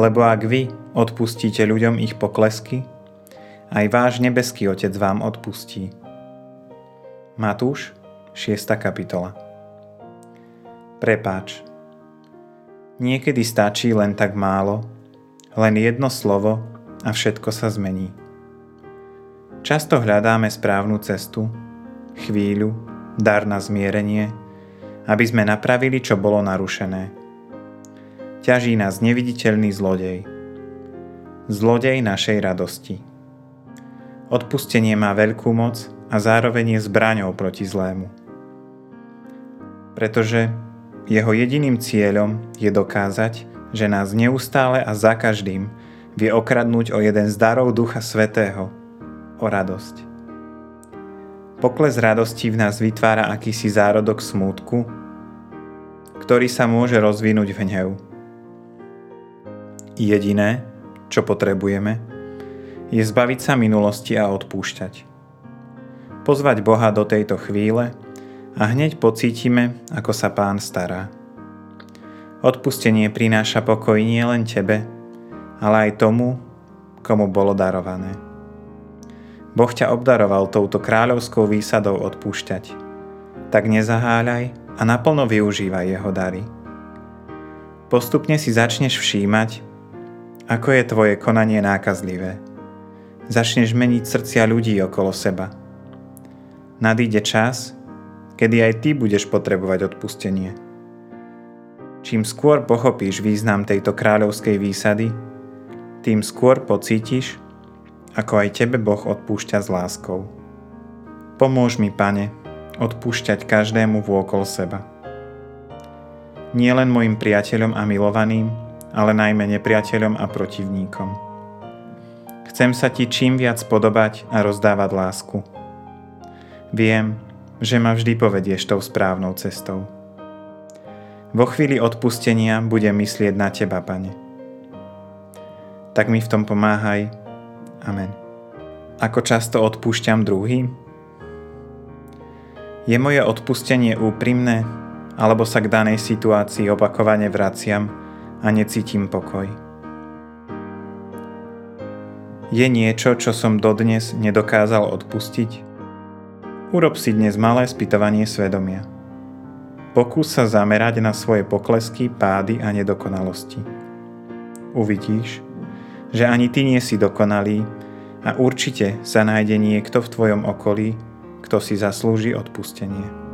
Lebo ak vy odpustíte ľuďom ich poklesky, aj váš nebeský Otec vám odpustí. Matúš, 6. kapitola Prepáč. Niekedy stačí len tak málo, len jedno slovo a všetko sa zmení. Často hľadáme správnu cestu, chvíľu, dar na zmierenie, aby sme napravili, čo bolo narušené. Ťaží nás neviditeľný zlodej. Zlodej našej radosti. Odpustenie má veľkú moc a zároveň je zbraňou proti zlému. Pretože jeho jediným cieľom je dokázať, že nás neustále a za každým vie okradnúť o jeden z darov Ducha Svetého, o radosť. Pokles radosti v nás vytvára akýsi zárodok smútku, ktorý sa môže rozvinúť v hnev. Jediné, čo potrebujeme, je zbaviť sa minulosti a odpúšťať. Pozvať Boha do tejto chvíle a hneď pocítime, ako sa Pán stará. Odpustenie prináša pokoj nie len tebe, ale aj tomu, komu bolo darované. Boh ťa obdaroval touto kráľovskou výsadou odpúšťať. Tak nezaháľaj a naplno využívaj jeho dary. Postupne si začneš všímať, ako je tvoje konanie nákazlivé. Začneš meniť srdcia ľudí okolo seba. Nadíde čas, kedy aj ty budeš potrebovať odpustenie. Čím skôr pochopíš význam tejto kráľovskej výsady, tým skôr pocítiš, ako aj tebe Boh odpúšťa s láskou. Pomôž mi, Pane, odpúšťať každému vôkol seba. Nie len mojim priateľom a milovaným, ale najmä nepriateľom a protivníkom. Chcem sa ti čím viac podobať a rozdávať lásku. Viem, že ma vždy povedieš tou správnou cestou. Vo chvíli odpustenia budem myslieť na Teba, Pane. Tak mi v tom pomáhaj. Amen. Ako často odpúšťam druhým? Je moje odpustenie úprimné, alebo sa k danej situácii opakovane vraciam a necítim pokoj? Je niečo, čo som dodnes nedokázal odpustiť? Urob si dnes malé spytovanie svedomia. Pokús sa zamerať na svoje poklesky, pády a nedokonalosti. Uvidíš, že ani ty nie si dokonalý a určite sa nájde niekto v tvojom okolí, kto si zaslúži odpustenie.